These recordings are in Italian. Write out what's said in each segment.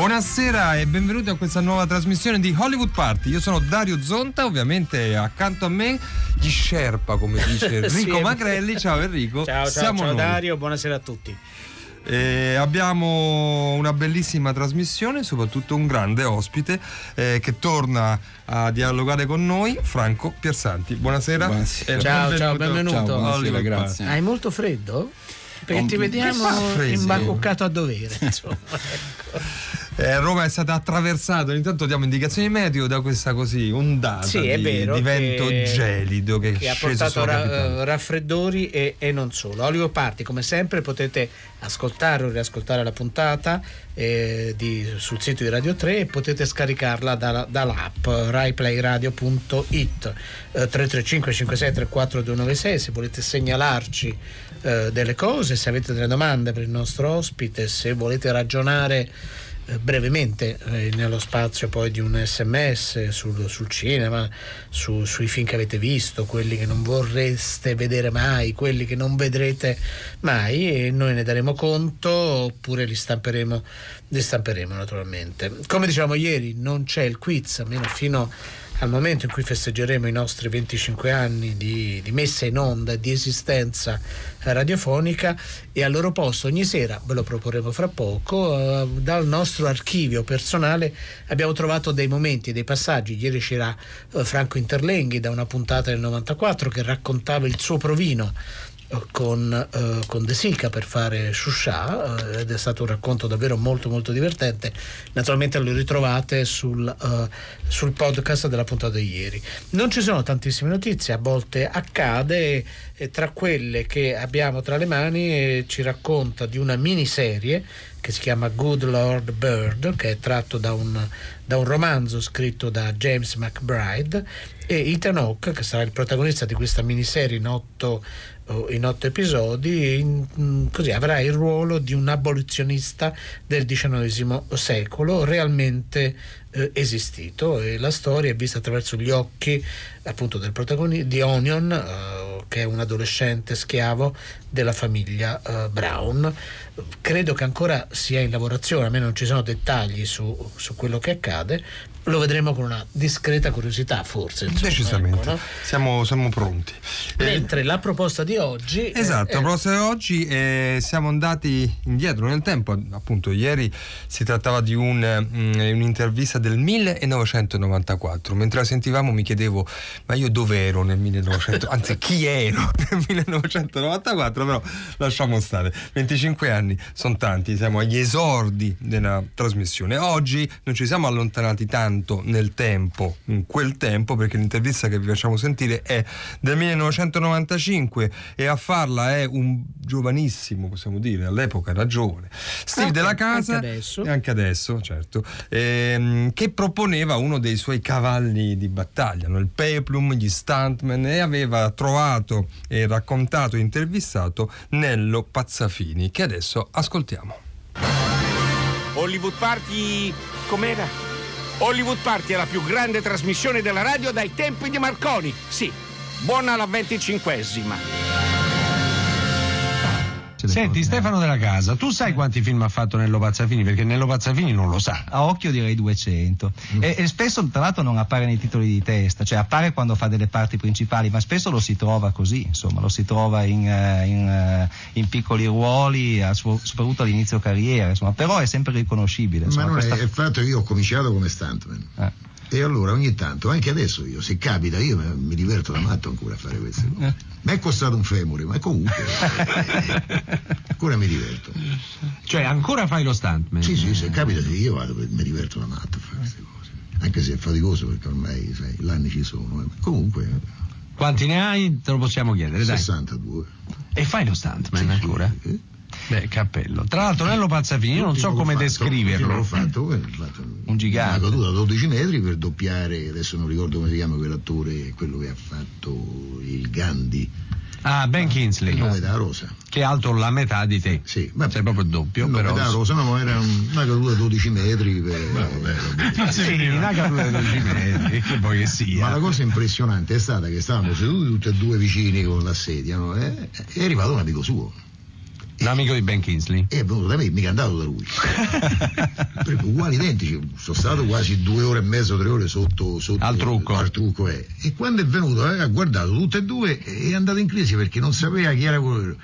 Buonasera e benvenuti a questa nuova trasmissione di Hollywood Party. Io sono Dario Zonta, ovviamente accanto a me gli Sherpa, come dice Enrico Sì. Magrelli. Ciao Enrico. Ciao, ciao, Siamo ciao noi. Dario, buonasera a tutti. Eh, abbiamo una bellissima trasmissione, soprattutto un grande ospite eh, che torna a dialogare con noi, Franco Piersanti. Buonasera. Buonasera. e Ciao, ciao, benvenuto. Ciao, buonasera, Hollywood grazie. Party. Hai molto freddo? Perché ti vediamo imbacuccato a dovere. insomma. Eh, Roma è stata attraversata, ogni tanto diamo indicazioni meteo da questa così ondata Sì, di, vero di vento che- gelido che, che ha portato ra- eh, raffreddori e, e non solo. Hollywood Party, come sempre, potete ascoltare o riascoltare la puntata eh, di- sul sito di Radio 3 e potete scaricarla dalla- dall'app raiplayradio.it eh, 335 56 34 296 se volete segnalarci eh, delle cose, se avete delle domande per il nostro ospite, se volete ragionare brevemente eh, nello spazio poi di un sms sul, sul cinema, su- sui film che avete visto, quelli che non vorreste vedere mai, quelli che non vedrete mai e noi ne daremo conto oppure li stamperemo, li stamperemo naturalmente. Come dicevamo ieri non c'è il quiz, almeno fino al momento in cui festeggeremo i nostri 25 anni di, di messa in onda di esistenza radiofonica e al loro posto ogni sera, ve lo proporremo fra poco, eh, dal nostro archivio personale abbiamo trovato dei momenti, dei passaggi. Ieri c'era eh, Franco Interlenghi da una puntata del 94 che raccontava il suo provino con, eh, con De Sica per fare Shusha eh, ed è stato un racconto davvero molto molto divertente. Naturalmente lo ritrovate sul, eh, sul podcast della puntata di ieri. Non ci sono tantissime notizie a volte accade e tra quelle che abbiamo tra le mani eh, ci racconta di una miniserie che si chiama Good Lord Bird che è tratto da un, da un romanzo scritto da James McBride e Ethan Hawke che sarà il protagonista di questa miniserie in otto, in otto episodi in- mm, così avrà il ruolo di un abolizionista del XIX secolo realmente eh, esistito. E la storia è vista attraverso gli occhi appunto del protagonista di Onion eh, che è un adolescente schiavo della famiglia eh, Brown. Credo che ancora sia in lavorazione a me non ci sono dettagli su, su quello che accade lo vedremo con una discreta curiosità forse insomma, Decisamente, ecco, no? siamo, siamo pronti. Eh, mentre la proposta di oggi è- Esatto, è- la prossima di oggi eh, siamo andati indietro nel tempo, appunto ieri si trattava di un, mm, un'intervista del 1994, mentre la sentivamo mi chiedevo ma io dove ero nel 1900, anzi chi ero nel 1994, però lasciamo stare, 25 anni sono tanti, siamo agli esordi della trasmissione, oggi non ci siamo allontanati tanto nel tempo, in quel tempo, perché l'intervista che vi facciamo sentire è del 1995 e a farla è un giovanissimo, possiamo dire, all'epoca era giovane, Steve Anche- della Casa, anche adesso. e anche adesso, certo, ehm, che proponeva uno dei suoi cavalli di battaglia, no? il peplum, gli stuntman, e aveva trovato e raccontato e intervistato Nello Pazzafini, che adesso ascoltiamo. Hollywood Party com'era? Hollywood Party è la più grande trasmissione della radio dai tempi di Marconi. Sì, buona la venticinquesima. Senti Stefano della Casa, tu sai quanti film ha fatto Nello Pazzafini? Perché Nello Pazzafini non lo sa. A occhio direi 200 e, e spesso tra l'altro non appare nei titoli di testa, cioè appare quando fa delle parti principali, ma spesso lo si trova così, insomma, lo si trova in, eh, in, eh, in piccoli ruoli, a suo- soprattutto all'inizio carriera, insomma, però è sempre riconoscibile. Ma Insomma, non è, questa- è il fatto che io ho cominciato come stuntman. Eh. E allora ogni tanto, anche adesso io, se capita, io mi, diverto da matto ancora a fare queste cose. Mi è costato un femore, ma comunque ancora mi diverto. Cioè ancora fai lo stuntman? Sì, sì, se capita, sì, io vado, mi diverto da matto a fare queste cose. Anche se è faticoso perché ormai, sai, gli anni ci sono. eh. Comunque, Quanti ne hai? Te lo possiamo chiedere, dai. 62. E fai lo stuntman Sì, sì, ancora? eh. Beh, cappello. Tra l'altro Nello Pazzafini, io non so come fatto, descriverlo. L'ho fatto, eh, fatto Un gigante. Una caduta a 12 metri per doppiare, adesso non ricordo come si chiama quell'attore, quello che ha fatto il Gandhi. Ah, Ben Kingsley. Il nome della rosa. Che è alto la metà di te. Sì, Sei proprio il doppio, il nome però. della rosa, no, era un- una caduta di 12 metri. per- Sì, una caduta di 12 metri, che poi che sia. Ma la cosa impressionante è stata che stavamo seduti tutti e due vicini con la sedia, no? E è arrivato un amico suo. Un amico di Ben Kingsley. E è venuto da me, mica è andato da lui. Perché uguali identici, sono stato quasi due ore e mezzo, tre ore sotto, sotto Al trucco. al trucco, eh. E quando è venuto, eh, ha guardato tutte e due e è andato in crisi perché non sapeva chi era quello.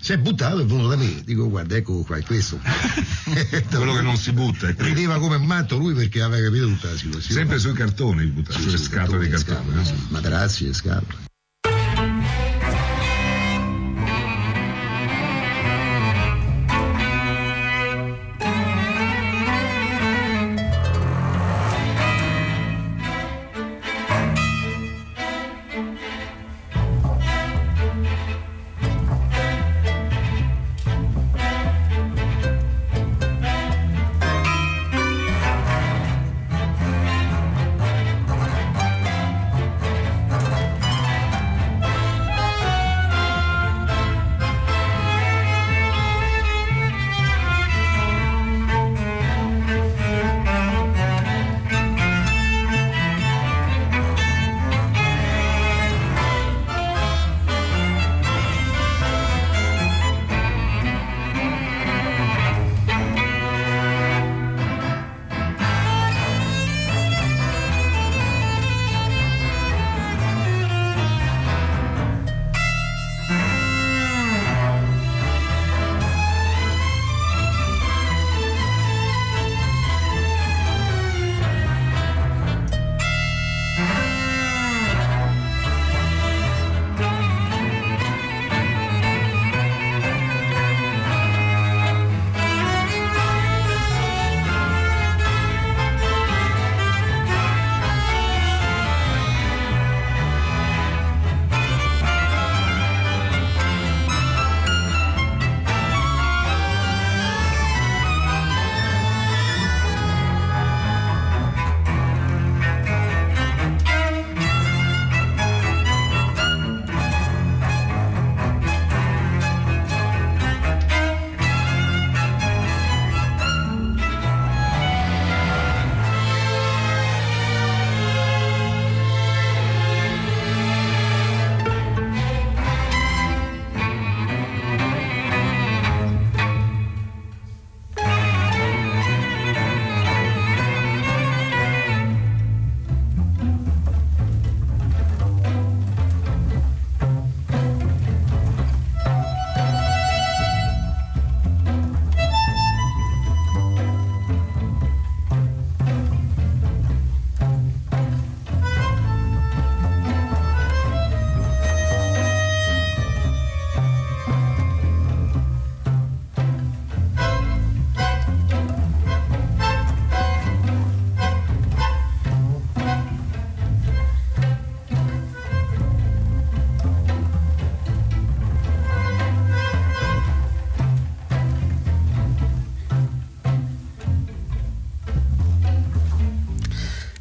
Si è buttato e è venuto da me. Dico, guarda, ecco qua, è questo. Quello che non si butta. Rideva come matto lui perché aveva capito tutta la situazione. Sempre sui cartoni buttato, sulle scatole di cartone. eh. Materazzi e scatole.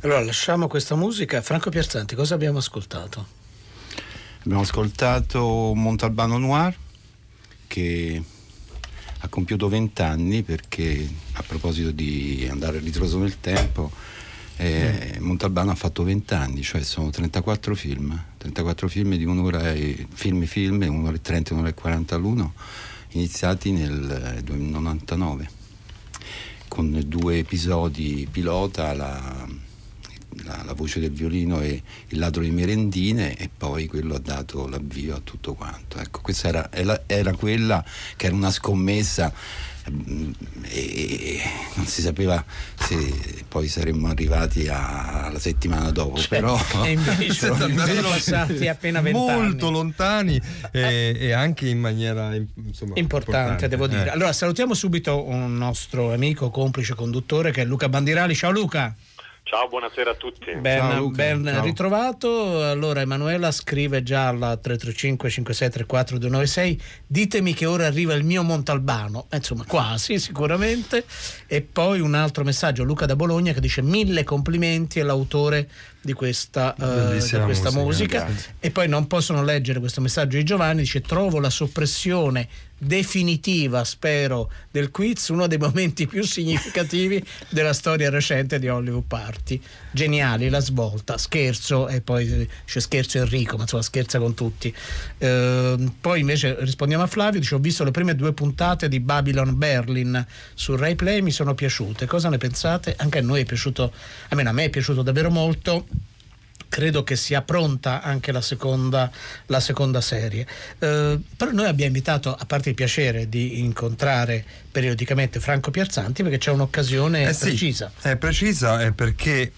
Allora, lasciamo questa musica. Franco Piazzanti, cosa abbiamo ascoltato? Abbiamo ascoltato Montalbano Noir che ha compiuto 20 anni perché a proposito di andare a ritroso nel tempo eh, Montalbano ha fatto 20 anni, cioè sono 34 film, 34 film di un'ora e film film, un'ora e 30 un'ora e 40 all'uno, iniziati nel eh, 99 con due episodi pilota, la, la, la voce del violino e il ladro di merendine e poi quello ha dato l'avvio a tutto quanto. Ecco, questa era, era, era quella che era una scommessa mm, e non si sapeva se poi saremmo arrivati a- alla settimana dopo, però... E invece sono passati appena vent'anni. molto lontani e, e anche in maniera insomma, Importante, devo dire. Eh. Allora, salutiamo subito un nostro amico, complice conduttore che è Luca Bandirali. Ciao Luca. Ciao, buonasera a tutti. Ben, ben ritrovato. Allora, Emanuela scrive già alla 335 5634 296 ditemi che ora arriva il mio Montalbano. Eh, insomma, quasi sicuramente. E poi un altro messaggio, Luca da Bologna, che dice mille complimenti all'autore di questa, eh, di questa musica, musica, e poi non possono leggere questo messaggio di Giovanni, dice trovo la soppressione definitiva, spero, del quiz, uno dei momenti più significativi della storia recente di Hollywood Party. Geniali, la svolta, scherzo, e poi dice scherzo Enrico, ma insomma scherza con tutti. Eh, poi invece rispondiamo a Flavio, dice ho visto le prime due puntate di Babylon Berlin su Rai Play, mi sono piaciute. Cosa ne pensate? Anche a noi è piaciuto, almeno a me è piaciuto davvero molto credo che sia pronta anche la seconda, la seconda serie. Eh, però noi abbiamo invitato, a parte il piacere di incontrare periodicamente Franco Piarzanti, perché c'è un'occasione Eh sì, precisa. È precisa è perché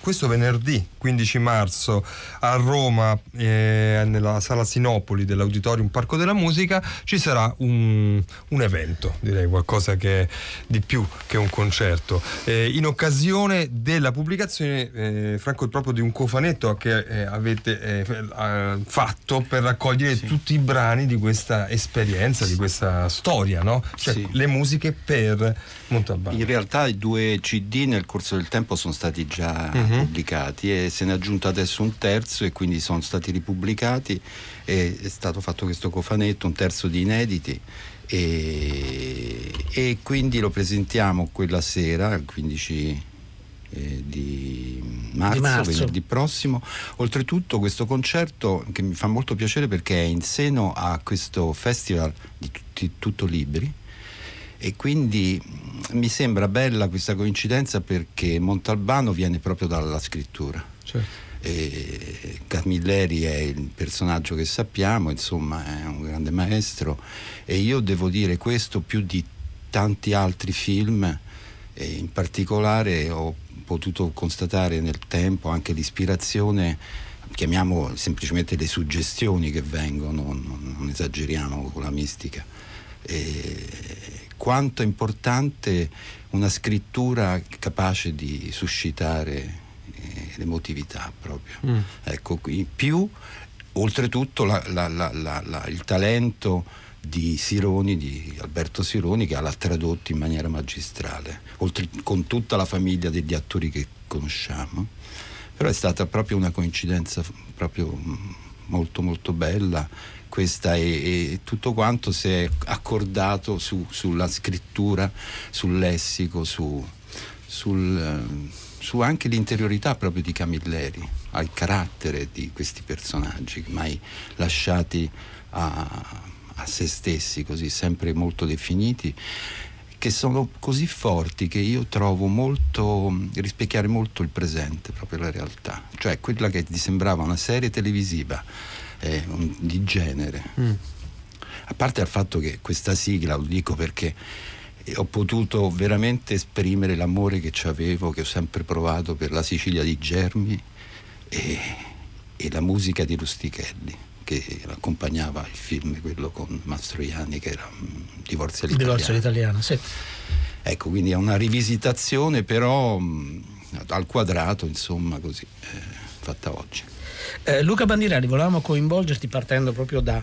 questo venerdì 15 marzo a Roma, eh, nella sala Sinopoli dell'Auditorium Parco della Musica, ci sarà un, un evento, direi qualcosa che di più che un concerto, eh, in occasione della pubblicazione, eh, Franco, proprio di un cofanetto che eh, avete eh, eh, fatto per raccogliere tutti i brani di questa esperienza, di questa storia, no? Cioè Sì. le musiche per Montalbano. In realtà i due CD nel corso del tempo sono stati già Mhm. Pubblicati e se ne è aggiunto adesso un terzo e quindi sono stati ripubblicati e è stato fatto questo cofanetto, un terzo di inediti e, e quindi lo presentiamo quella sera, il 15 eh, di marzo, Di marzo. venerdì prossimo. Oltretutto questo concerto che mi fa molto piacere perché è in seno a questo festival di tutti, tutto libri e quindi mh, mi sembra bella questa coincidenza perché Montalbano viene proprio dalla scrittura. Certo. Camilleri è il personaggio che sappiamo, insomma è un grande maestro e io devo dire questo più di tanti altri film e in particolare ho potuto constatare nel tempo anche l'ispirazione, chiamiamo semplicemente le suggestioni che vengono, non, non esageriamo con la mistica. E quanto è importante una scrittura capace di suscitare eh, l'emotività proprio. Mm. Ecco, qui più oltretutto la- la- la- il talento di Sironi, di Alberto Sironi, che l'ha tradotto in maniera magistrale, oltre, con tutta la famiglia degli attori che conosciamo. Però è stata proprio una coincidenza proprio mm, molto molto bella questa e, e tutto quanto si è accordato su- sulla scrittura, sul lessico, su, sul, ehm, su anche l'interiorità proprio di Camilleri, al carattere di questi personaggi mai lasciati a, a se stessi, così sempre molto definiti, che sono così forti che io trovo molto, rispecchiare molto il presente, proprio la realtà, cioè quella che ti sembrava una serie televisiva eh, un- di genere. A parte il fatto che questa sigla, lo dico perché eh, ho potuto veramente esprimere l'amore che ci avevo, che ho sempre provato per la Sicilia di Germi e, e la musica di Rustichelli che accompagnava il film, quello con Mastroianni che era mm, Divorzio Il all'italiano. divorzio all'italiana, sì. Ecco, quindi è una rivisitazione però mh, al quadrato, insomma, così, eh, fatta oggi. Eh, Luca Bandirelli, volevamo coinvolgerti partendo proprio da,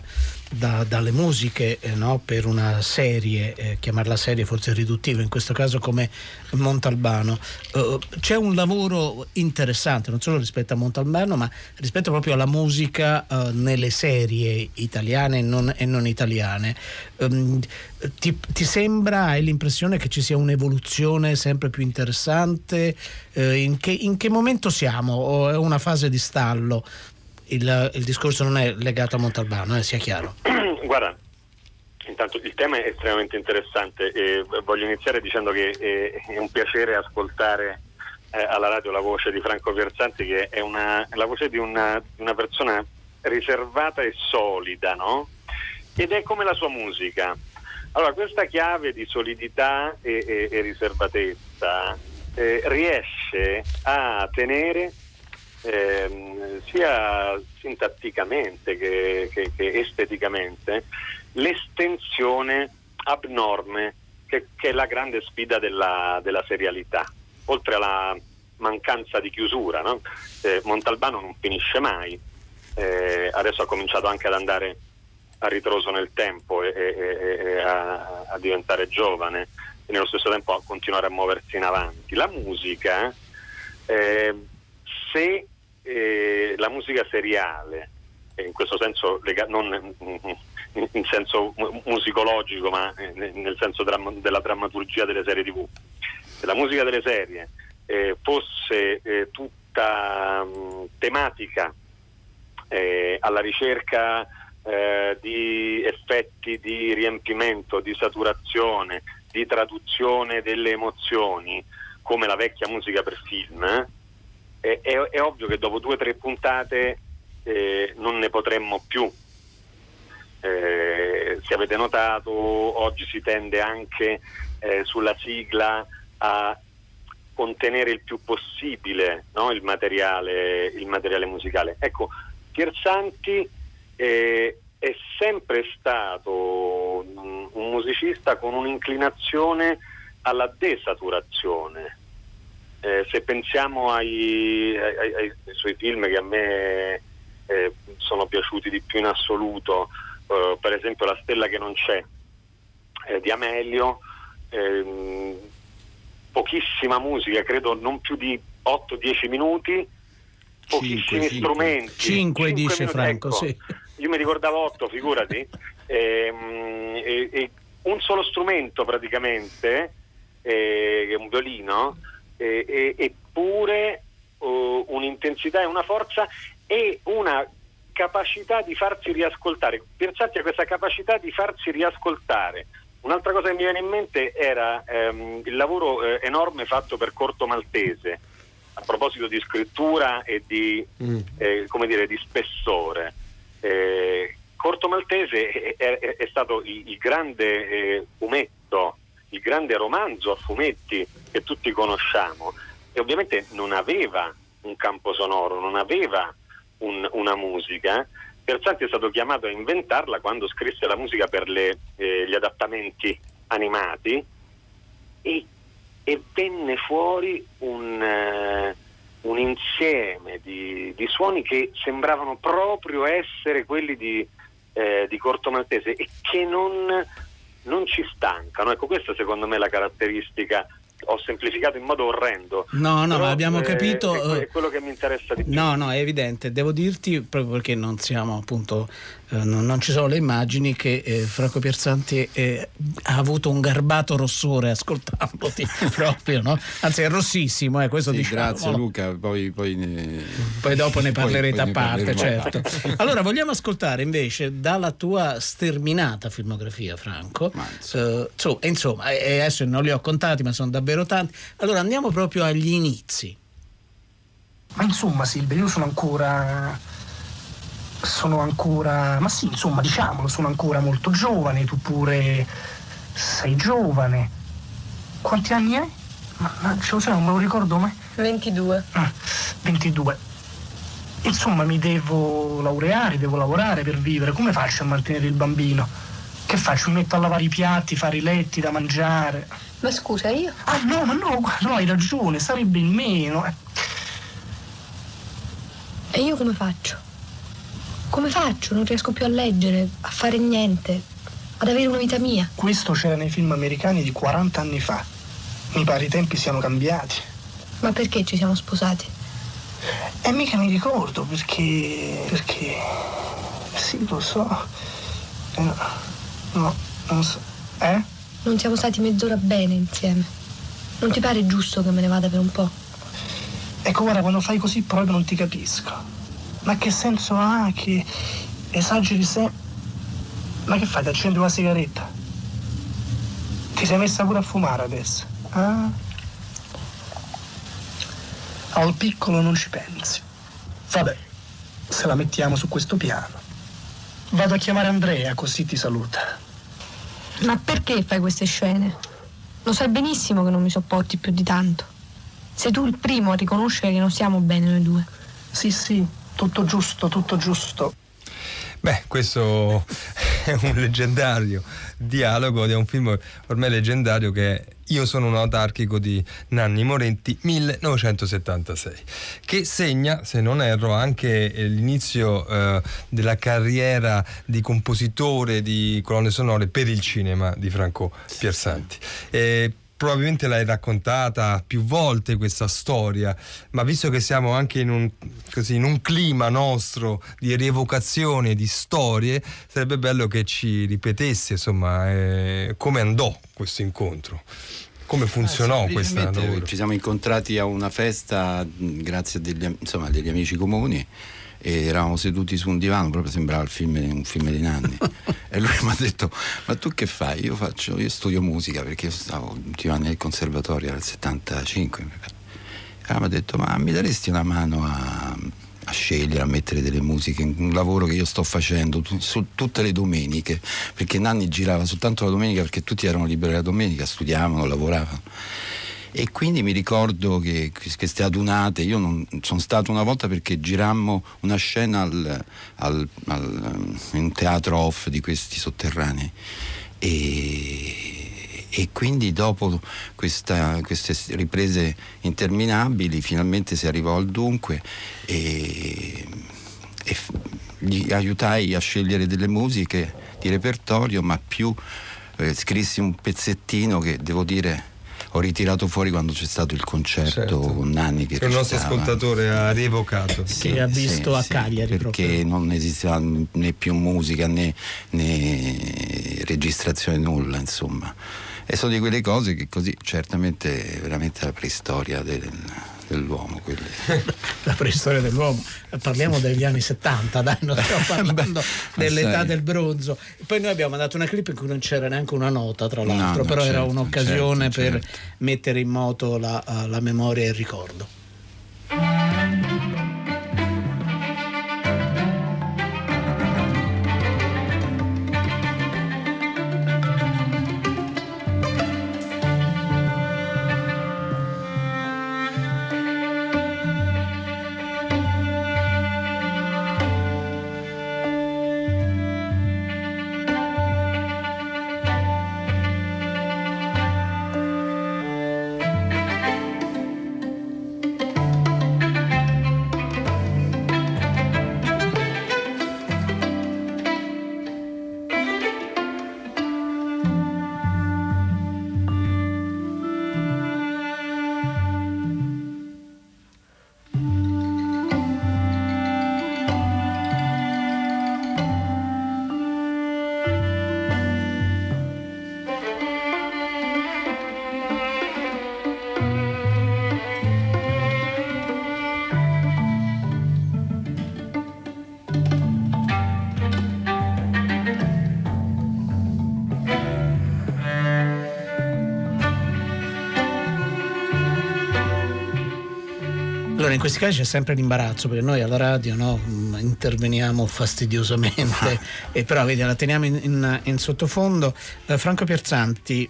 da- dalle musiche eh, no? per una serie, eh, chiamarla serie forse è riduttivo, in questo caso come Montalbano. Eh, c'è un lavoro interessante, non solo rispetto a Montalbano, ma rispetto proprio alla musica eh, nelle serie italiane e non, e non italiane. Ehm, ti, ti sembra, hai l'impressione che ci sia un'evoluzione sempre più interessante? Eh, in, che, in che momento siamo? O è una fase di stallo? Il, il discorso non è legato a Montalbano, eh, sia chiaro. Guarda, intanto il tema è estremamente interessante e voglio iniziare dicendo che eh, è un piacere ascoltare eh, alla radio la voce di Franco Pierzanti che è una, la voce di una, una persona riservata e solida, no? Ed è come la sua musica. Allora, questa chiave di solidità e, e- e riservatezza eh, riesce a tenere ehm, sia sintatticamente che, che- che esteticamente l'estensione abnorme che, che è la grande sfida della, della serialità, oltre alla mancanza di chiusura. no? Eh, Montalbano non finisce mai, eh, adesso ha cominciato anche ad andare a ritroso nel tempo e, e- e- a, a diventare giovane e nello stesso tempo a continuare a muoversi in avanti. La musica, eh, se eh, la musica seriale, in questo senso non in senso musicologico, ma nel senso della drammaturgia delle serie tv, se la musica delle serie eh, fosse eh, tutta mh, tematica eh, alla ricerca eh, di effetti di riempimento, di saturazione, di traduzione delle emozioni, come la vecchia musica per film, eh, è, è, ovvio che dopo due o tre puntate eh, non ne potremmo più. Eh, se avete notato, oggi si tende anche eh, sulla sigla a contenere il più possibile no? il, materiale, il, materiale, musicale. Ecco, Piersanti eh, è sempre stato un, un musicista con un'inclinazione alla desaturazione. Se pensiamo ai, ai, ai, suoi film che a me eh, sono piaciuti di più in assoluto, eh, per esempio La stella che non c'è eh, di Amelio, ehm, pochissima musica, credo non più di 8-10 minuti, pochissimi 5, strumenti. 5, dice minuti, Franco, ecco, sì. Io mi ricordavo 8, figurati. ehm, e, e un solo strumento praticamente, eh, un violino, eh, eppure uh, un'intensità e una forza e una capacità di farsi riascoltare. Pensate a questa capacità di farsi riascoltare. Un'altra cosa che mi viene in mente era ehm, il lavoro eh, enorme fatto per Corto Maltese, a proposito di scrittura e di, mm. eh, dire, di spessore. Eh, Corto Maltese è, è, è stato il, il grande eh, fumetto, il grande romanzo a fumetti che tutti conosciamo e ovviamente non aveva un campo sonoro, non aveva un, una musica. Terzanti è stato chiamato a inventarla quando scrisse la musica per le, eh, gli adattamenti animati e, e venne fuori un, uh, un insieme di, di, suoni che sembravano proprio essere quelli di, eh, di Corto Maltese e che non, non ci stancano. Ecco, questa secondo me è la caratteristica ho semplificato in modo orrendo. No, no, Però, ma abbiamo capito. È, è, quello che mi interessa di più. No, no, è evidente. Devo dirti, proprio perché non siamo appunto eh, non, non, ci sono le immagini che eh, Franco Pierzanti eh, ha avuto un garbato rossore ascoltandoti proprio, no? Anzi è rossissimo, eh, questo sì, diciamo. Grazie Luca, poi, poi, ne... poi dopo ne parlerete poi, a parte, certo. allora vogliamo ascoltare invece dalla tua sterminata filmografia, Franco. Uh, insomma, insomma adesso non li ho contati, ma sono davvero tanti. Allora andiamo proprio agli inizi. Ma insomma Silvia, io sono ancora sono ancora, ma sì, insomma, diciamolo, sono ancora molto giovane, tu pure sei giovane. Quanti anni hai? Ma, ma ce lo sai, non me lo ricordo mai. 22. Ah, 22. Insomma, mi devo laureare, devo lavorare per vivere. Come faccio a mantenere il bambino? Che faccio? Mi metto a lavare i piatti, fare i letti da mangiare. Ma scusa, io? Ah no, ma no, no, hai ragione, sarebbe il meno. E io come faccio? Come faccio? Non riesco più a leggere, a fare niente, ad avere una vita mia. Questo c'era nei film americani di 40 anni fa. Mi pare i tempi siano cambiati. Ma perché ci siamo sposati? E mica mi ricordo perché. perché. Sì, lo so. Eh, no, no, non so. Eh? Non siamo stati mezz'ora bene insieme. Non ti pare giusto che me ne vada per un po'? Ecco, guarda, quando fai così proprio non ti capisco. Ma che senso ha che esageri se... Ma che fai? Ti accendi una sigaretta? Ti sei messa pure a fumare adesso? Ah? Al piccolo non ci pensi. Vabbè, se la mettiamo su questo piano. Vado a chiamare Andrea così ti saluta. Ma perché fai queste scene? Lo sai benissimo che non mi sopporti più di tanto. Sei tu il primo a riconoscere che non stiamo bene noi due. Sì, sì, tutto giusto, tutto giusto. Beh, questo è un leggendario dialogo di un film ormai leggendario che è Io sono un autarchico di Nanni Morenti 1976 che segna, se non erro, anche l'inizio eh, della carriera di compositore di colonne sonore per il cinema di Franco Piersanti. E probabilmente l'hai raccontata più volte questa storia, ma visto che siamo anche in un, così, in un clima nostro di rievocazione di storie, sarebbe bello che ci ripetesse insomma eh, come andò questo incontro. Come funzionò Ah, questa lavoro? Ci siamo incontrati a una festa mh, grazie a degli, insomma, degli amici comuni e eravamo seduti su un divano, proprio sembrava il film, un film di Nanni. e lui mi ha detto: Ma tu che fai? Io faccio, io studio musica perché io stavo ultimi anni al conservatorio nel 75. mi mi ha detto: Ma mi daresti una mano a, a scegliere, a mettere delle musiche, un lavoro che io sto facendo tu- su tutte le domeniche, perché Nanni girava soltanto la domenica perché tutti erano liberi la domenica, studiavano, lavoravano. E quindi mi ricordo che queste adunate, io non, sono stato una volta perché girammo una scena al, al- al- in un teatro off di questi sotterranei. E, e quindi dopo questa- queste riprese interminabili finalmente si arrivò al dunque e, e gli aiutai a scegliere delle musiche di repertorio ma più eh, scrissi un pezzettino che devo dire ho ritirato fuori quando c'è stato il concerto Certo. con Nanni che Che il nostro ascoltatore ha rievocato. Che ha visto a Cagliari perché non esisteva né più musica né, né registrazione nulla insomma e sono di quelle cose che così certamente è veramente la preistoria del- dell'uomo quelle. la preistoria dell'uomo. Parliamo degli anni 70, dai, non stiamo parlando dell'età sai. del bronzo. Poi noi abbiamo mandato una clip in cui non c'era neanche una nota, tra l'altro, no, però era certo, un'occasione certo, per mettere in moto la, eh, la memoria e il ricordo. In questi casi c'è sempre l'imbarazzo perché noi alla radio no, mh, interveniamo fastidiosamente, e però vedi, la teniamo in, in- in sottofondo. Eh, Franco Pierzanti,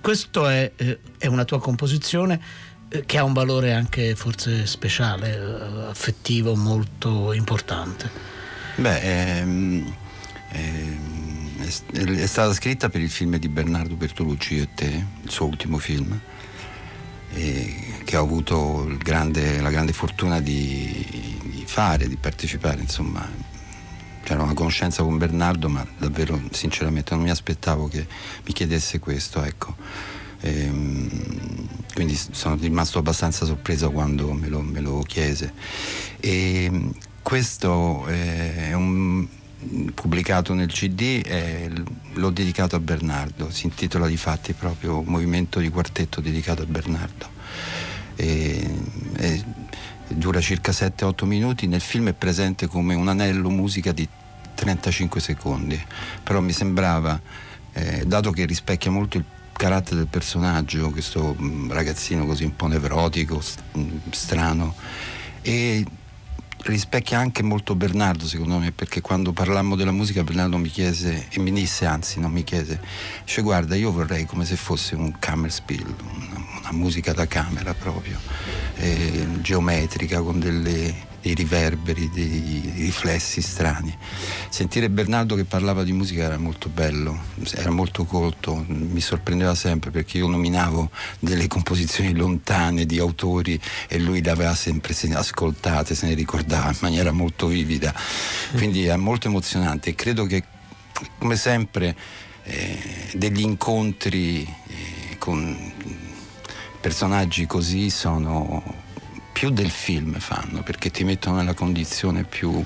questa è, eh, è una tua composizione eh, che ha un valore anche forse speciale, eh, affettivo molto importante. Beh, ehm, ehm, è, è stata scritta per il film di Bernardo Bertolucci, Io e te, il suo ultimo film, e che ho avuto grande- la grande fortuna di, di fare, di partecipare, insomma. C'era una conoscenza con Bernardo, ma davvero sinceramente non mi aspettavo che mi chiedesse questo, ecco. Ehm, quindi sono rimasto abbastanza sorpreso quando me lo, me lo chiese. E mm, questo eh, è un pubblicato nel CD, l- l'ho dedicato a Bernardo, si intitola di fatti proprio Movimento di quartetto dedicato a Bernardo. E- e dura circa 7-8 minuti, nel film è presente come un anello musica di 35 secondi, però mi sembrava, eh, dato che rispecchia molto il carattere del personaggio, questo mm, ragazzino così un po' nevrotico, mm, strano, e rispecchia anche molto Bernardo secondo me perché quando parlammo della musica Bernardo mi chiese e mi disse anzi non mi chiese cioè guarda io vorrei come se fosse un Kammerspiel una, una musica da camera proprio eh, geometrica con delle- dei riverberi dei, riflessi strani sentire Bernardo che parlava di musica era molto bello era molto colto mi sorprendeva sempre perché io nominavo delle composizioni lontane di autori e lui le aveva sempre ascoltate, se ne ricordava in maniera molto vivida. Quindi è molto emozionante e credo che come sempre eh, degli incontri eh, con personaggi così sono più del film fanno perché ti mettono nella condizione più,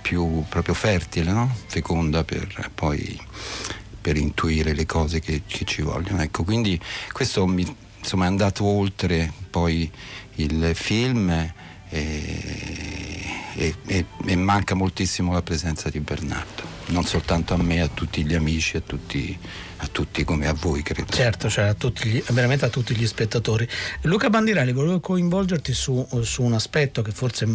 più proprio fertile, no? feconda per poi per intuire le cose che, che ci vogliono. Ecco, quindi questo mi, insomma, è andato oltre poi il film e, e, e, e manca moltissimo la presenza di Bernardo, non soltanto a me, a tutti gli amici, a tutti a tutti come a voi credo. Certo, cioè a tutti gli, veramente a tutti gli spettatori. Luca Bandirelli, volevo coinvolgerti su, su un aspetto che forse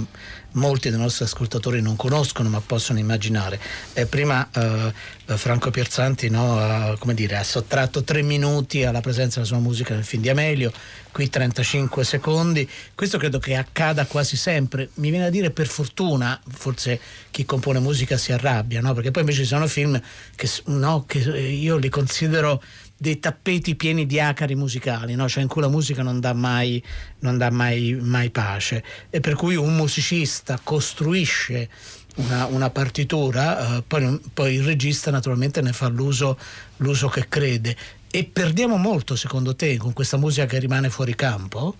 molti dei nostri ascoltatori non conoscono ma possono immaginare. Eh, prima eh, Franco Pierzanti no, ha, dire, ha, sottratto tre minuti alla presenza della sua musica nel film di Amelio, qui 35 secondi. Questo credo che accada quasi sempre. Mi viene a dire per fortuna, forse chi compone musica si arrabbia, no? perché poi invece ci sono film che, no, che io li considero dei tappeti pieni di acari musicali, no? cioè in cui la musica non dà mai, non dà mai, mai pace. E per cui un musicista costruisce una, una partitura, eh, poi, poi, il regista naturalmente ne fa l'uso, l'uso che crede. E perdiamo molto, secondo te, con questa musica che rimane fuori campo?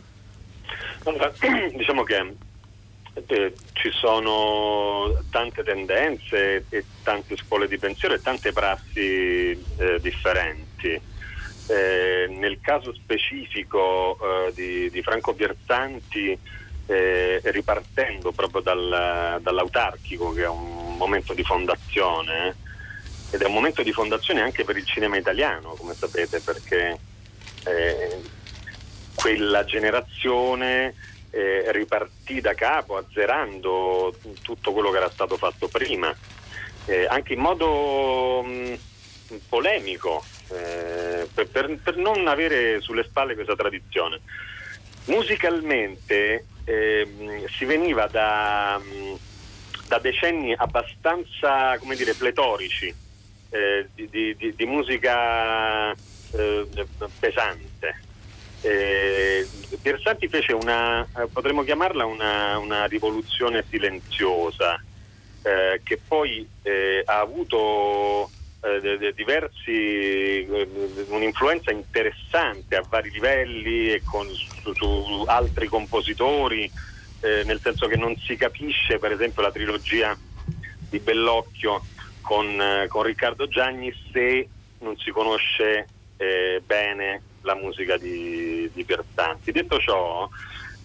Diciamo che eh, ci sono tante tendenze e tante scuole di pensiero e tante prassi eh, differenti. Eh, nel caso specifico eh, di, di, Franco Pierzanti, eh, ripartendo proprio dal, dall'autarchico, che è un momento di fondazione, ed è un momento di fondazione anche per il cinema italiano, come sapete, perché eh, quella generazione eh, ripartì da capo, azzerando tutto quello che era stato fatto prima, eh, anche in modo mh, polemico, eh, per, per, per, non avere sulle spalle questa tradizione. Musicalmente ehm, si veniva da, da, decenni abbastanza come dire, pletorici eh, di, di, di, musica eh, pesante eh, Piersanti fece una, eh, potremmo chiamarla una, una rivoluzione silenziosa, eh, che poi eh, ha avuto eh, diversi, eh, un'influenza interessante a vari livelli e con, su, su, altri compositori, nel senso che non si capisce per esempio la trilogia di Bellocchio con, con Riccardo Gianni se non si conosce bene la musica di, di Pierzanti. Detto ciò,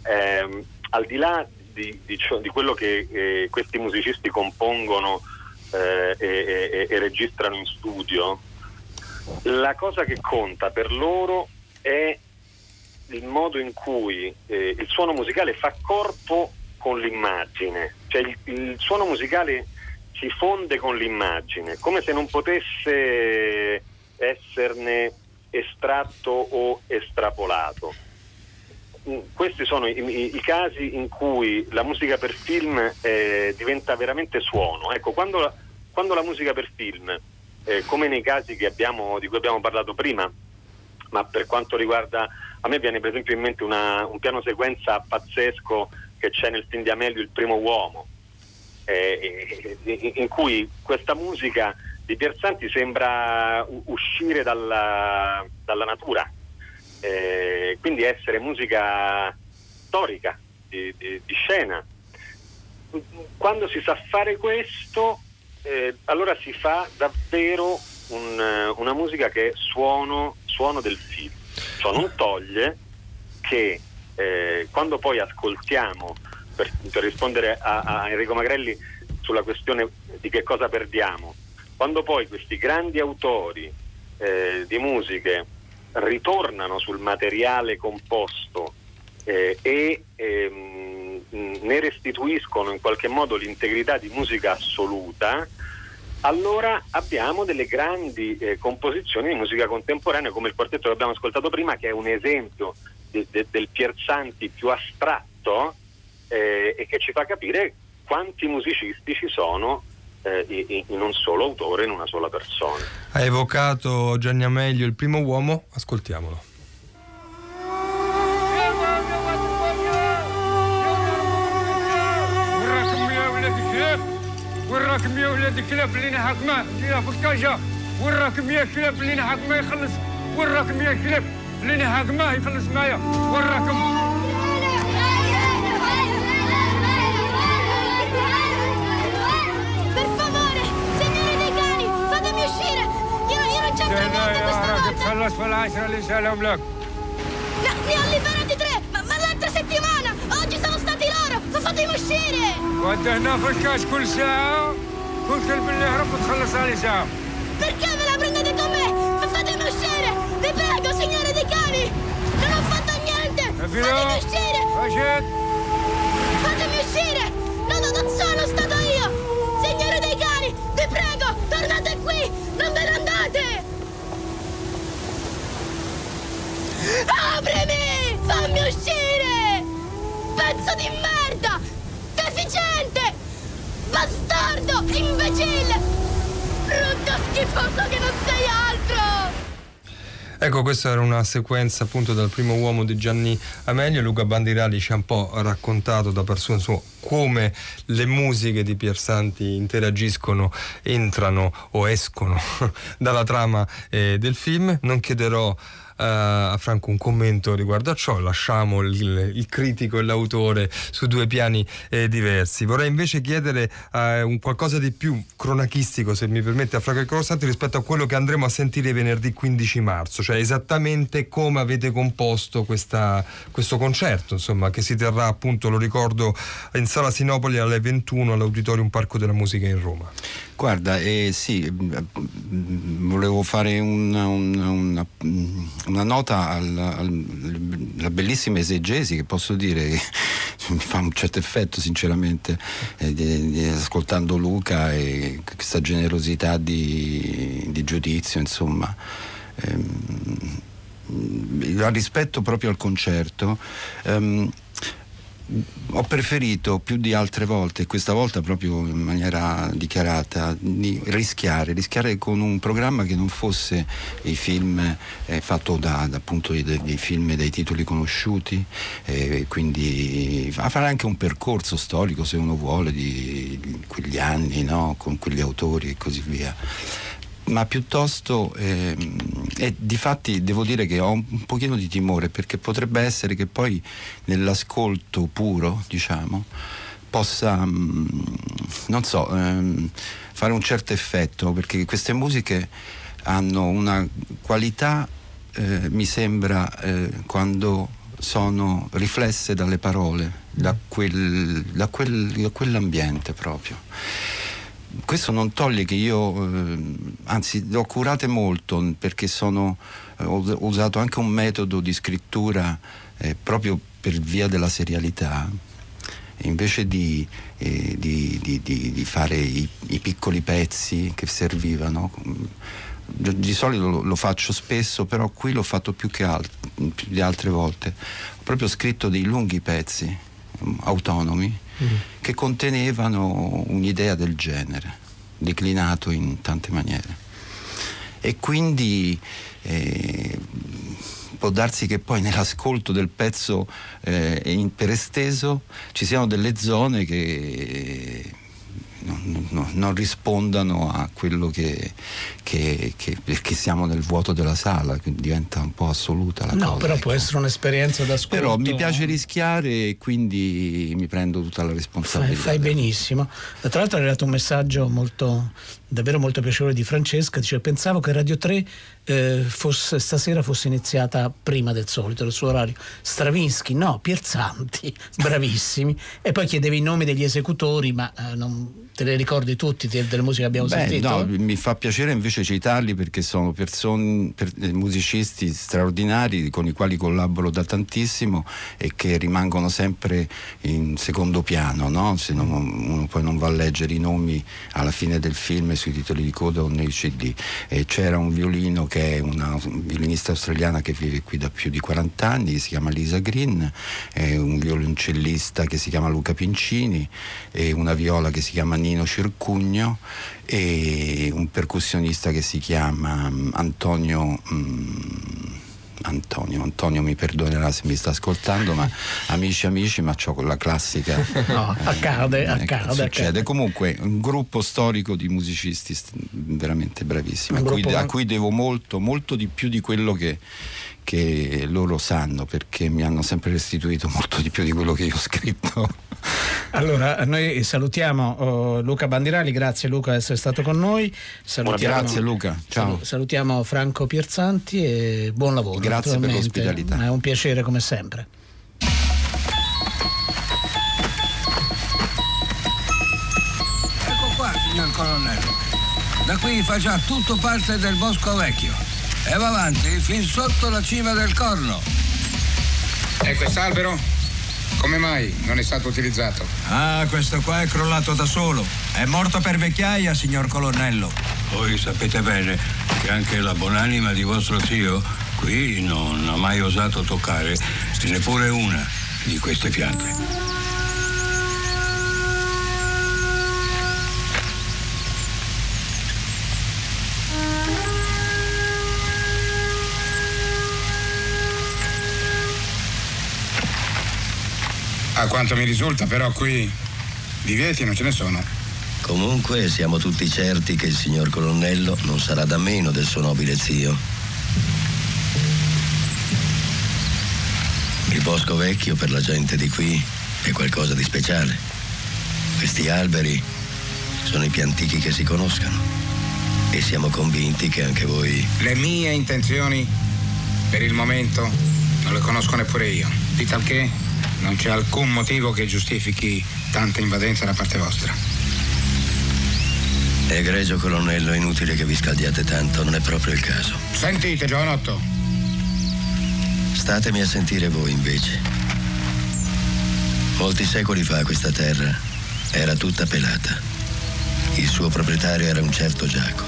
ehm, al di là di, di, ciò, di quello che eh, questi musicisti compongono eh, e, e, e registrano in studio, la cosa che conta per loro è il modo in cui eh, il suono musicale fa corpo con l'immagine, cioè il, il, suono musicale si fonde con l'immagine, come se non potesse esserne estratto o estrapolato. Mm, questi sono i, i, i, casi in cui la musica per film eh, diventa veramente suono. Ecco, quando la, quando la musica per film, eh, come nei casi abbiamo, di cui abbiamo parlato prima, ma per quanto riguarda, a me viene per esempio in mente una, un piano sequenza pazzesco che c'è nel film di Amelio, Il primo uomo, eh, in, in cui questa musica di Pierzanti sembra uscire dalla, dalla natura, eh, quindi essere musica storica, di, di, di, scena. Quando si sa fare questo, eh, allora si fa davvero un, una musica che è suono, suono del film. Ciò non toglie che eh, quando poi ascoltiamo, per, per rispondere a, a Enrico Magrelli sulla questione di che cosa perdiamo, quando poi questi grandi autori eh, di musiche ritornano sul materiale composto eh, e ehm, ne restituiscono in qualche modo l'integrità di musica assoluta, allora abbiamo delle grandi eh, composizioni di musica contemporanea come il quartetto che abbiamo ascoltato prima, che è un esempio de, de, del Pierzanti più astratto eh, e che ci fa capire quanti musicisti ci sono eh, in un solo autore, in una sola persona. Ha evocato Gianni Amelio, il primo uomo, ascoltiamolo. وراكم يا ولاد الكلاب اللي حاكمه يا فكاشه وراكم يا كلاب اللي حاكمه يخلص وراكم يا كلاب خليني حق ما يخلص معايا وراكم تخلص في العشرة اللي سألهم لك No, ne ho liberati tre, ma, ma l'altra settimana! Oggi sono stati loro! Ma fatemi uscire! ودهنا في الكاش كل ساعة كل كلب اللي يهرب بتخلص عليه ساعة Perché ve la prendete con me? Ma fatemi uscire! Vi prego, signore dei cani! Non ho fatto niente! Fatemi uscire! أجد Fatemi uscire! No, no, non sono stato io! Signore dei cani, vi prego, di merda! Deficiente! Bastardo! Imbecille! Brutto schifoso che non sei altro! Ecco, questa era una sequenza appunto dal primo uomo di Gianni Amelio. Luca Bandirali ci ha un po' raccontato da persona sua come le musiche di Piersanti interagiscono, entrano o escono dalla trama eh, del film. Non chiederò a Franco un commento riguardo a ciò, lasciamo il, il critico e l'autore su due piani eh, diversi. Vorrei invece chiedere eh, un qualcosa di più cronachistico, se mi permette, a Franco Corosanti rispetto a quello che andremo a sentire venerdì 15 marzo, cioè esattamente come avete composto questa, questo concerto, insomma, che si terrà appunto, lo ricordo, in Sala Sinopoli alle 21 all'Auditorium Parco della Musica in Roma. Guarda, eh, sì, mm, volevo fare una, una- una- una nota al- al- alla bellissima esegesi che posso dire mi fa un certo effetto sinceramente eh, di- di- ascoltando Luca e questa generosità di, di giudizio insomma. Ehm, rispetto proprio al concerto ehm, ho preferito più di altre volte, questa volta proprio in maniera dichiarata, di rischiare, rischiare con un programma che non fosse i film eh, fatto da, da appunto dei, film dai titoli conosciuti, eh, quindi a fare anche un percorso storico se uno vuole di, di quegli anni, no? con quegli autori e così via ma piuttosto ehm, e difatti devo dire che ho un, pochino di timore perché potrebbe essere che poi nell'ascolto puro diciamo possa mm, non so ehm, fare un certo effetto perché queste musiche hanno una qualità eh, mi sembra eh, quando sono riflesse dalle parole da, quel, da, quel, da quell'ambiente proprio questo non toglie che io, eh, anzi, le ho curate molto perché sono, eh, ho usato anche un metodo di scrittura eh, proprio per via della serialità. Invece di, eh, di- di- di- di fare i, i piccoli pezzi che servivano, di di solito lo, lo faccio spesso, però qui l'ho fatto più che alt- più di altre volte. Ho proprio scritto dei lunghi pezzi mm, che contenevano un'idea del genere, declinato in tante maniere. E quindi eh, può darsi che poi nell'ascolto del pezzo eh, per esteso ci siano delle zone che non, non- non rispondano a quello che, che- che- perché siamo nel vuoto della sala, quindi diventa un po' assoluta la No, cosa. però può essere un'esperienza d'ascolto. Però mi piace rischiare e quindi mi prendo tutta la Fai, responsabilità. fai benissimo. Tra l'altro è arrivato un messaggio molto, davvero molto piacevole di Francesca. Dice: Pensavo che Radio 3 eh, fosse, stasera fosse iniziata prima del solito, del suo orario. Stravinsky, no, Pierzanti, bravissimi. E poi chiedevi i nomi degli esecutori, ma eh, non te li ricordi tutti de- delle musiche che abbiamo Beh, sentito? no, mi fa piacere invece citarli perché sono persone, per- eh, musicisti straordinari con i quali collaboro da tantissimo e che rimangono sempre in secondo piano, no? se non- uno poi non va a leggere i nomi alla fine del film sui titoli di coda o nei CD. E c'era un violino che è una violinista australiana che vive qui da più di 40 anni, che si chiama Lisa Green, un violoncellista che si chiama Luca Pincini, una viola che si chiama Nino Circugno e un percussionista che si chiama mm, Antonio. mm, Antonio, Antonio mi perdonerà se mi sta ascoltando, ma amici amici, ma c'ho quella classica. No, accade, Ecco, accade, succede. accade. Comunque, un gruppo storico di musicisti st- veramente bravissimi, a cui, a cui devo molto, molto di più di quello che, che loro sanno perché mi hanno sempre restituito molto di più di quello che io ho scritto. Allora, noi salutiamo oh, Luca Bandirali, grazie Luca di essere stato con noi. Salutiamo, Grazie Luca, ciao. sal- salutiamo Franco Pierzanti e buon lavoro. Grazie per l'ospitalità. È un piacere come sempre. Ecco qua, signor colonnello. Da qui fa già tutto parte del bosco vecchio. E va avanti fin sotto la cima del corno. E quest'albero? Come mai non è stato utilizzato? Ah, questo qua è crollato da solo. È morto per vecchiaia, signor colonnello. Voi sapete bene che anche la buonanima di vostro zio qui non ha mai osato toccare neppure una di queste piante. A quanto mi risulta, però qui divieti non ce ne sono. Comunque siamo tutti certi che il signor colonnello non sarà da meno del suo nobile zio. Il bosco vecchio per la gente di qui è qualcosa di speciale. Questi alberi sono i più antichi che si conoscano e siamo convinti che anche voi... Le mie intenzioni, per il momento, non le conosco neppure io. Di tal che non c'è alcun motivo che giustifichi tanta invadenza da parte vostra. Egregio colonnello, è inutile che vi scaldiate tanto, non è proprio il caso. Sentite, giovanotto, Statemi a sentire voi invece. Molti secoli fa questa terra era tutta pelata. Il suo proprietario era un certo Giaco.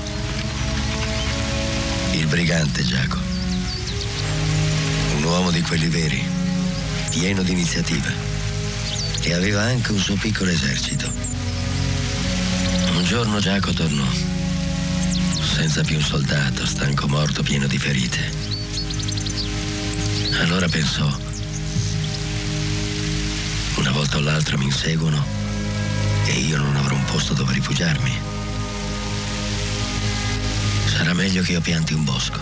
Il brigante Giaco. Un uomo di quelli veri, pieno di iniziativa. E aveva anche un suo piccolo esercito. Un giorno Giaco tornò, senza più un soldato, stanco morto, pieno di ferite. Allora pensò, una volta o l'altra mi inseguono e io non avrò un posto dove rifugiarmi. Sarà meglio che io pianti un bosco,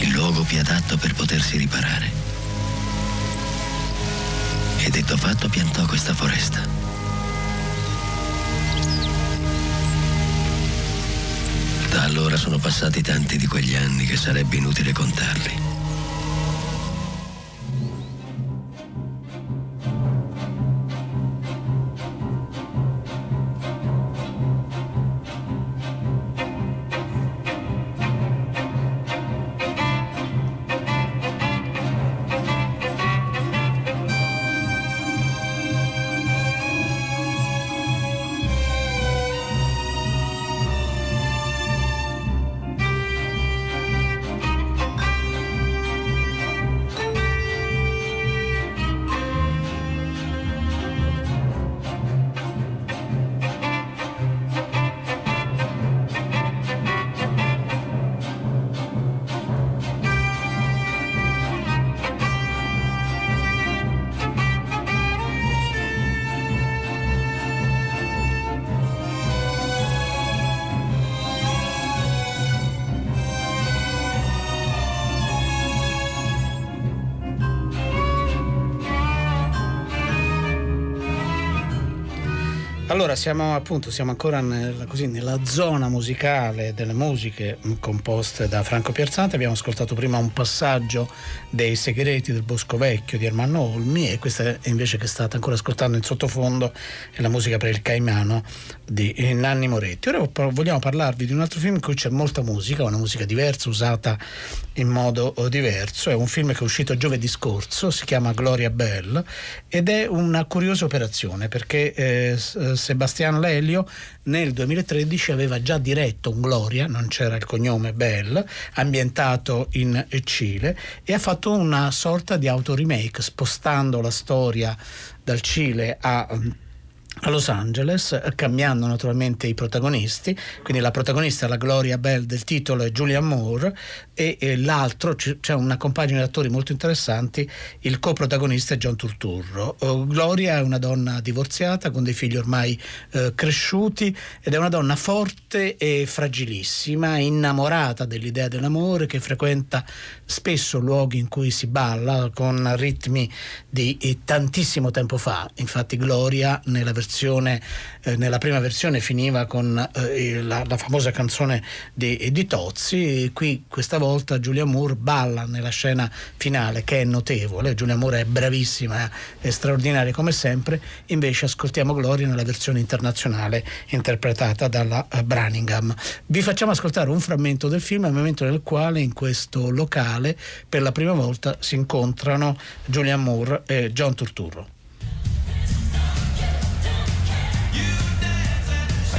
il luogo più adatto per potersi riparare. Detto fatto piantò questa foresta. Da allora sono passati tanti di quegli anni che sarebbe inutile contarli. Allora, siamo appunto siamo ancora nel- così, nella zona musicale delle musiche mh, composte da Franco Piazzante. Abbiamo ascoltato prima un passaggio dei segreti del Bosco Vecchio di Ermanno Olmi e questa invece che state ancora ascoltando in sottofondo è la musica per il Caimano di eh, Nanni Moretti. Ora vogliamo parlarvi di un altro film in cui c'è molta musica, una musica diversa, usata in modo eh, diverso. È un film che è uscito giovedì scorso, si chiama Gloria Bell ed è una curiosa operazione perché eh, S- Sebastiano Lelio nel 2013 aveva già diretto un Gloria, non c'era il cognome Bell, ambientato in Cile e ha fatto una sorta di autoremake spostando la storia dal Cile a a Los Angeles, cambiando naturalmente i protagonisti. Quindi la protagonista, la Gloria Bell del titolo, è Julia Moore e, e l'altro c'è una compagine di attori molto interessanti, il coprotagonista è John Turturro. Uh, Gloria è una donna divorziata con dei figli ormai uh, cresciuti ed è una donna forte e fragilissima, innamorata dell'idea dell'amore, che frequenta spesso luoghi in cui si balla con ritmi di eh, tantissimo tempo fa. Infatti Gloria nella versione versione, eh, nella prima versione finiva con eh, la, la, famosa canzone di, di Tozzi, qui questa volta Giulia Moore balla nella scena finale che è notevole, Giulia Moore è bravissima, è straordinaria come sempre, invece ascoltiamo Gloria nella versione internazionale interpretata dalla uh, Branningham. Vi facciamo ascoltare un frammento del film al momento nel quale in questo locale per la prima volta si incontrano Giulia Moore e John Turturro.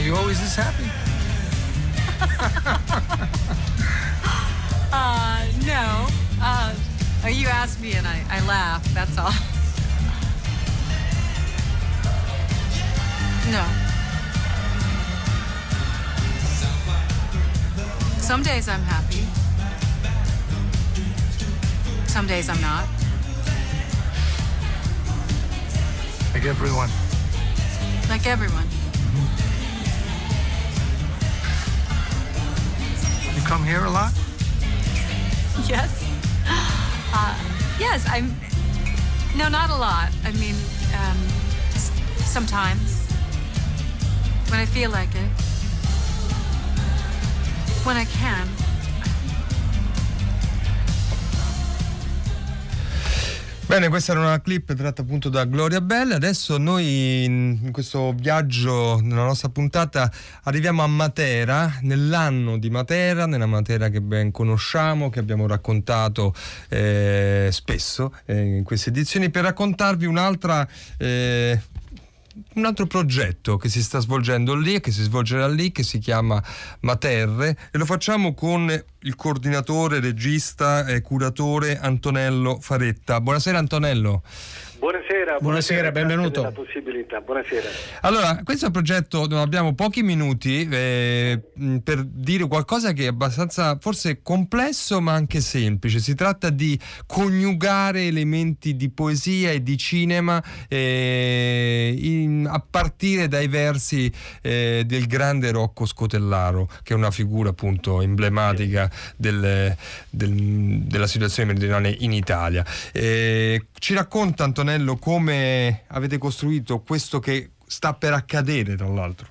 Are you always this happy? uh, no. Uh, you asked me and I, I laugh, that's all. No. Some days I'm happy. Some days I'm not. Like everyone. Like everyone. Come here a lot? Yes. Uh, yes, I'm. No, not a lot. I mean, um, just sometimes. When I feel like it. When I can. Bene, questa era una clip tratta appunto da Gloria Bell. Adesso noi in questo viaggio, nella nostra puntata, arriviamo a Matera, nell'anno di Matera, nella Matera che ben conosciamo, che abbiamo raccontato eh, spesso eh, in queste edizioni, per raccontarvi un'altra eh, un altro progetto che si sta svolgendo lì e che si svolgerà lì che si chiama Materre e lo facciamo con il coordinatore, regista e curatore Antonello Faretta. Buonasera Antonello. Buonasera, buonasera, buonasera benvenuto. possibilità. Buonasera. Allora, questo è un progetto dove abbiamo pochi minuti eh, per dire qualcosa che è abbastanza forse complesso ma anche semplice. Si tratta di coniugare elementi di poesia e di cinema eh, in, a partire dai versi eh, del grande Rocco Scotellaro, che è una figura appunto emblematica del, del, della situazione meridionale in Italia. Eh, ci racconta Antonello come avete costruito questo che sta per accadere tra l'altro.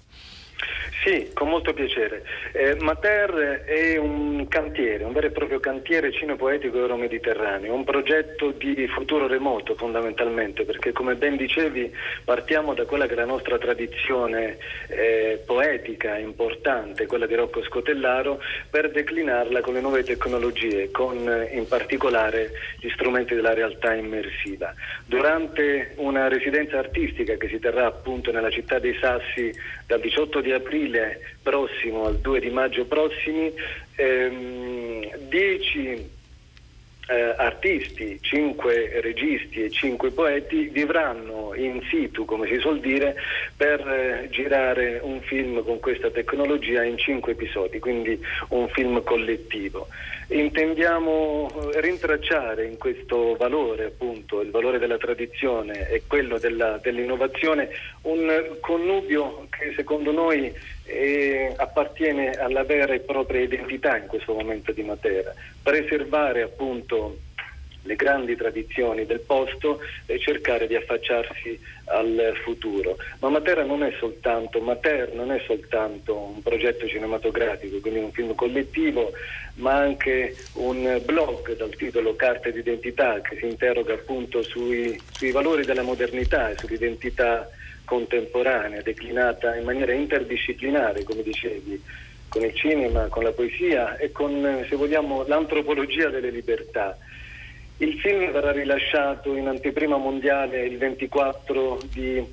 Sì, con molto piacere. Eh, Mater è un cantiere, un vero e proprio cantiere cinepoetico euro-mediterraneo, un progetto di futuro remoto fondamentalmente, perché come ben dicevi partiamo da quella che è la nostra tradizione eh, poetica importante, quella di Rocco Scotellaro, per declinarla con le nuove tecnologie, con in particolare gli strumenti della realtà immersiva. Durante una residenza artistica che si terrà appunto nella città dei Sassi dal 18 di aprile aprile prossimo al 2 di maggio prossimi, 10 ehm, eh, artisti, 5 registi e 5 poeti vivranno in situ, come si suol dire, per eh, girare un film con questa tecnologia in 5 episodi, quindi un film collettivo. Intendiamo eh, rintracciare in questo valore, appunto, il valore della tradizione e quello della, dell'innovazione, un connubio che secondo noi eh, appartiene alla vera e propria identità in questo momento di Matera. Preservare appunto le grandi tradizioni del posto e cercare di affacciarsi al futuro. Ma Matera non è soltanto, Mater non è soltanto un progetto cinematografico, quindi un film collettivo, ma anche un blog dal titolo Carte d'identità che si interroga appunto sui, sui valori della modernità e sull'identità contemporanea, declinata in maniera interdisciplinare, come dicevi, con il cinema, con la poesia e con, se vogliamo, l'antropologia delle libertà. Il film verrà rilasciato in anteprima mondiale il 24 di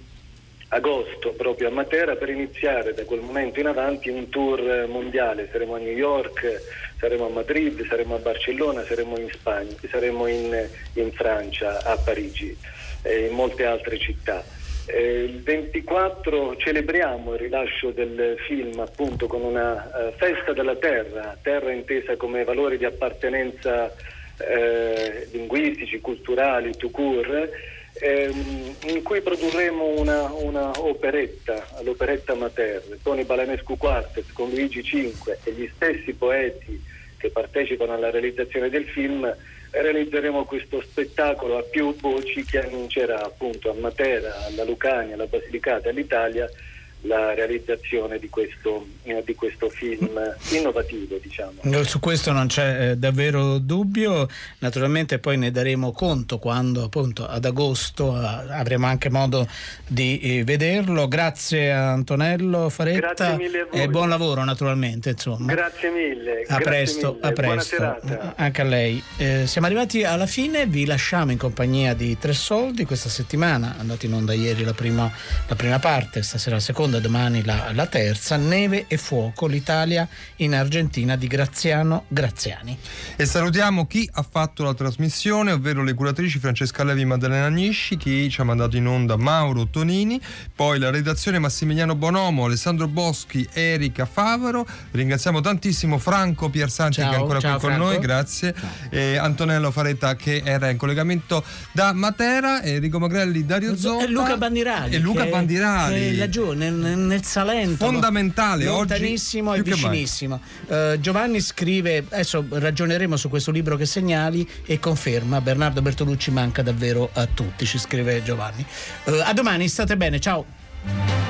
agosto proprio a Matera per iniziare da quel momento in avanti un tour mondiale. Saremo a New York, saremo a Madrid, saremo a Barcellona, saremo in Spagna, saremo in, in Francia, a Parigi e in molte altre città. Eh, il 24 celebriamo il rilascio del film appunto con una eh, festa della terra, terra intesa come valori di appartenenza eh, linguistici, culturali, tout court, ehm, in cui produrremo una, una operetta, l'operetta Mater, Tony Balanescu Quartet con Luigi Cinque e gli stessi poeti che partecipano alla realizzazione del film realizzeremo questo spettacolo a più voci che annuncerà appunto a Matera, alla Lucania, alla Basilicata all'Italia la realizzazione di questo, eh, di questo film innovativo. Diciamo. Su questo non c'è eh, davvero dubbio, naturalmente poi ne daremo conto quando appunto ad agosto eh, avremo anche modo di eh, vederlo. Grazie a Antonello Faretta Grazie mille a voi. e buon lavoro naturalmente. Insomma. Grazie mille. A grazie presto, mille. a Buona presto. serata. Anche a lei. Eh, siamo arrivati alla fine, vi lasciamo in compagnia di Tre Soldi questa settimana, è andata in onda ieri la prima, la prima parte, stasera la seconda, domani la, la terza, Neve e Fuoco, l'Italia in Argentina di Graziano Graziani. E salutiamo chi ha fatto la trasmissione, ovvero le curatrici Francesca Levi e Maddalena Agnisci, chi ci ha mandato in onda Mauro Tonini, poi la redazione Massimiliano Bonomo, Alessandro Boschi, Erika Favaro. Ringraziamo tantissimo Franco Piersanti Ciao, che è ancora ciao, qui con Franco. noi, grazie. E Antonello Faretta che era in collegamento da Matera, Enrico Magrelli, Dario Zoppa E Luca Bandirali. E Luca che- Bandirali. che è laggiù nel, nel Salento. Fondamentale, no? oggi Lontanissimo e vicinissimo. Eh, Giovanni scrive, adesso ragioneremo su questo libro che segnali e conferma, Bernardo Bertolucci manca davvero a tutti, ci scrive Giovanni. Eh, a domani, state bene, ciao.